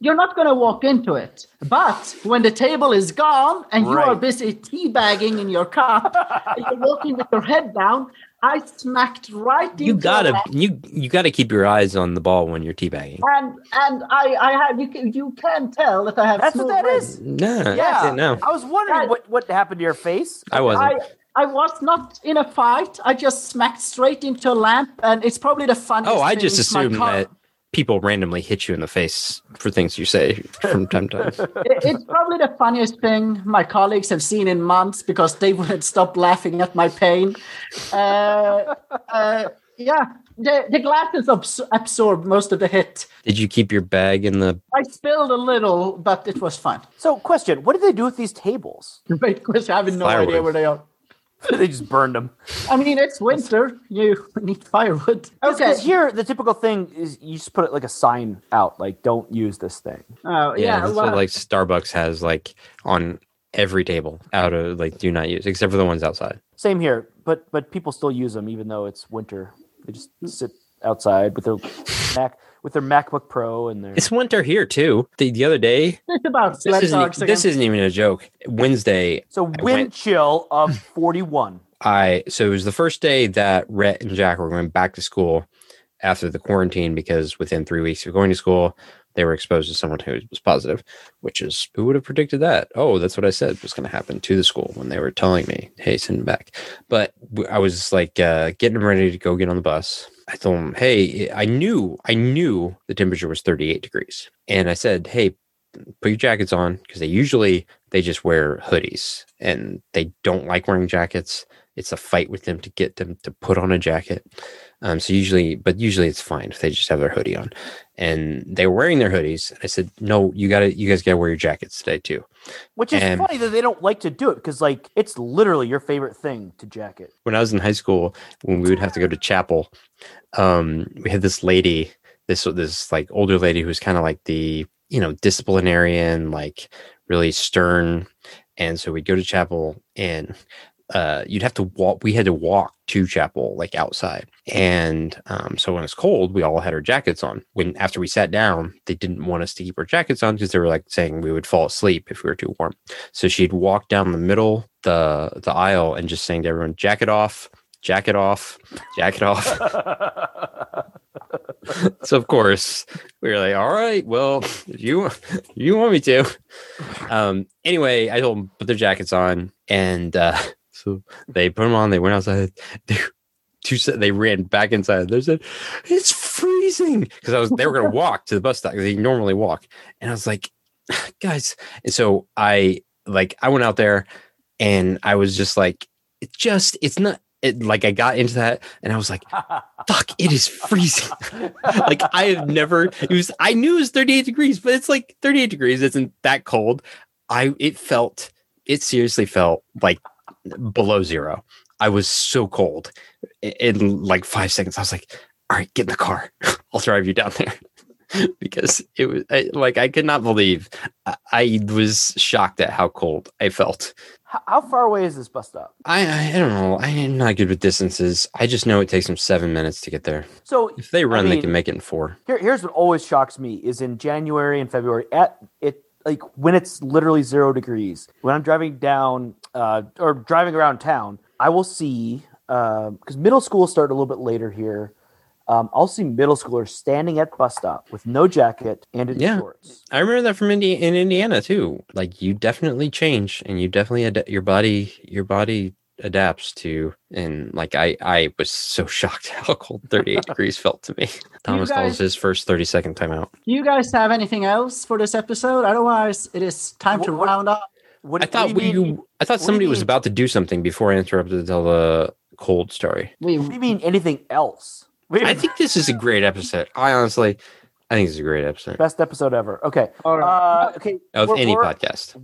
you're not going to walk into it but when the table is gone and you are Right. busy teabagging in your cup and you're walking with your head down i smacked right You gotta that. you you gotta keep your eyes on the ball when you're teabagging. and and i i have you can, you can tell that i have That's what smooth that brain. is. No, Yeah. no, I was wondering Yeah. what what happened to your face. I wasn't. I, I was not in a fight. I just smacked straight into a lamp, and it's probably the funniest. oh, I just thing my assumed car- that people randomly hit you in the face for things you say from time to time. It- it's probably the funniest thing my colleagues have seen in months because they wouldn't stop laughing at my pain. Uh, uh, yeah, the, the glasses abs- absorbed most of the hit. Did you keep your bag in the? I spilled a little, but it was fun. So, question: What did they do with these tables? Great question. I have no Firewood. idea where they are. they just burned them. I mean, it's winter. You need firewood. Okay. Because here, the typical thing is you just put it like a sign out, like "Don't use this thing." Oh, Yeah, yeah. well, what like Starbucks has like on every table out of like do not use except for the ones outside. Same here, but but people still use them even though it's winter. They just hmm. sit outside with their Mac with their MacBook Pro and their. It's winter here too. The, the other day, it's about this isn't, dogs this isn't even a joke. Wednesday, so wind went- chill of forty-one. I so it was the first day that Rhett and Jack were going back to school after the quarantine because within three weeks of going to school, they were exposed to someone who was positive, which is who would have predicted that? Oh, that's what I said was going to happen to the school when they were telling me, hey, send him back. But I was like uh, getting them ready to go get on the bus. I told them, hey, I knew, I knew the temperature was 38 degrees. And I said, hey, put your jackets on because they usually they just wear hoodies and they don't like wearing jackets it's a fight with them to get them to put on a jacket. Um, so usually but usually it's fine if they just have their hoodie on. And they were wearing their hoodies i said no you gotta you guys gotta wear your jackets today too. Which is And- funny that they don't like to do it because, like, it's literally your favorite thing to jacket. when i was in high school when we would have to go to chapel um, we had this lady this this like older lady who was kind of like the you know disciplinarian like really stern. And so we'd go to chapel and uh, you'd have to walk we had to walk to chapel like outside. And um, so when it's cold we all had our jackets on. When after we sat down they didn't want us to keep our jackets on because they were like saying we would fall asleep if we were too warm. So she'd walk down the middle the the aisle and just saying to everyone jacket off jacket off jacket off. So of course we were like all right well you you want me to. Um anyway i told them put their jackets on and uh so they put them on they went outside. They, two they ran back inside. They said it's freezing. Because i was they were to walk to the bus stop they normally walk. And i was like guys and so i like i went out there and i was just like it just it's not it, like i got into that and i was like fuck it is freezing. Like I have never it was I knew it was 38 degrees, but it's like 38 degrees isn't that cold. I it felt it seriously felt like below zero. I was so cold in, like five seconds. I was like, all right, get in the car. I'll drive you down there. because it was I, like I could not believe I, I was shocked at how cold I felt. How, how far away is this bus stop? I, I I don't know. I am not good with distances. I just know it takes them seven minutes to get there. So If they run, they mean- can make it in four. Here, here's what always shocks me is in January and February at it like when it's literally zero degrees. When I'm driving down uh, or driving around town, I will see because middle school start a little bit later here. Um, I'll see middle schoolers standing at bus stop with no jacket and in Yeah. shorts. I remember that from Indi- in Indiana too. Like you definitely change, and you definitely ad- your body your body adapts to. And like I, I was so shocked how cold 38 degrees felt to me. Thomas guys- calls his first 30 second timeout. Do you guys have anything else for this episode? Otherwise, it is time to What- what- round up. What, I thought what do we, you I thought do you somebody was about to do something before I interrupted to tell the cold story. We what do you mean anything else? We- I think this is a great episode. I honestly, I think this is a great episode best episode ever. Okay. All right. Uh, okay. of we're- any we're- podcast.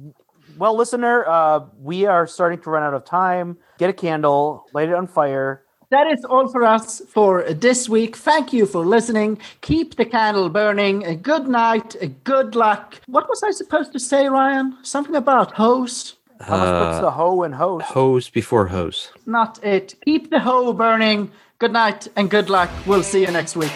Well, listener, uh, we are starting to run out of time. Get a candle, light it on fire. That is all for us for this week. Thank you for listening. Keep the candle burning. A good night. A good luck. What was I supposed to say, Ryan? Something about hose? Thomas puts Uh, the hoe and hose? hose before hose. Not it. Keep the hoe burning. Good night and good luck. We'll see you next week.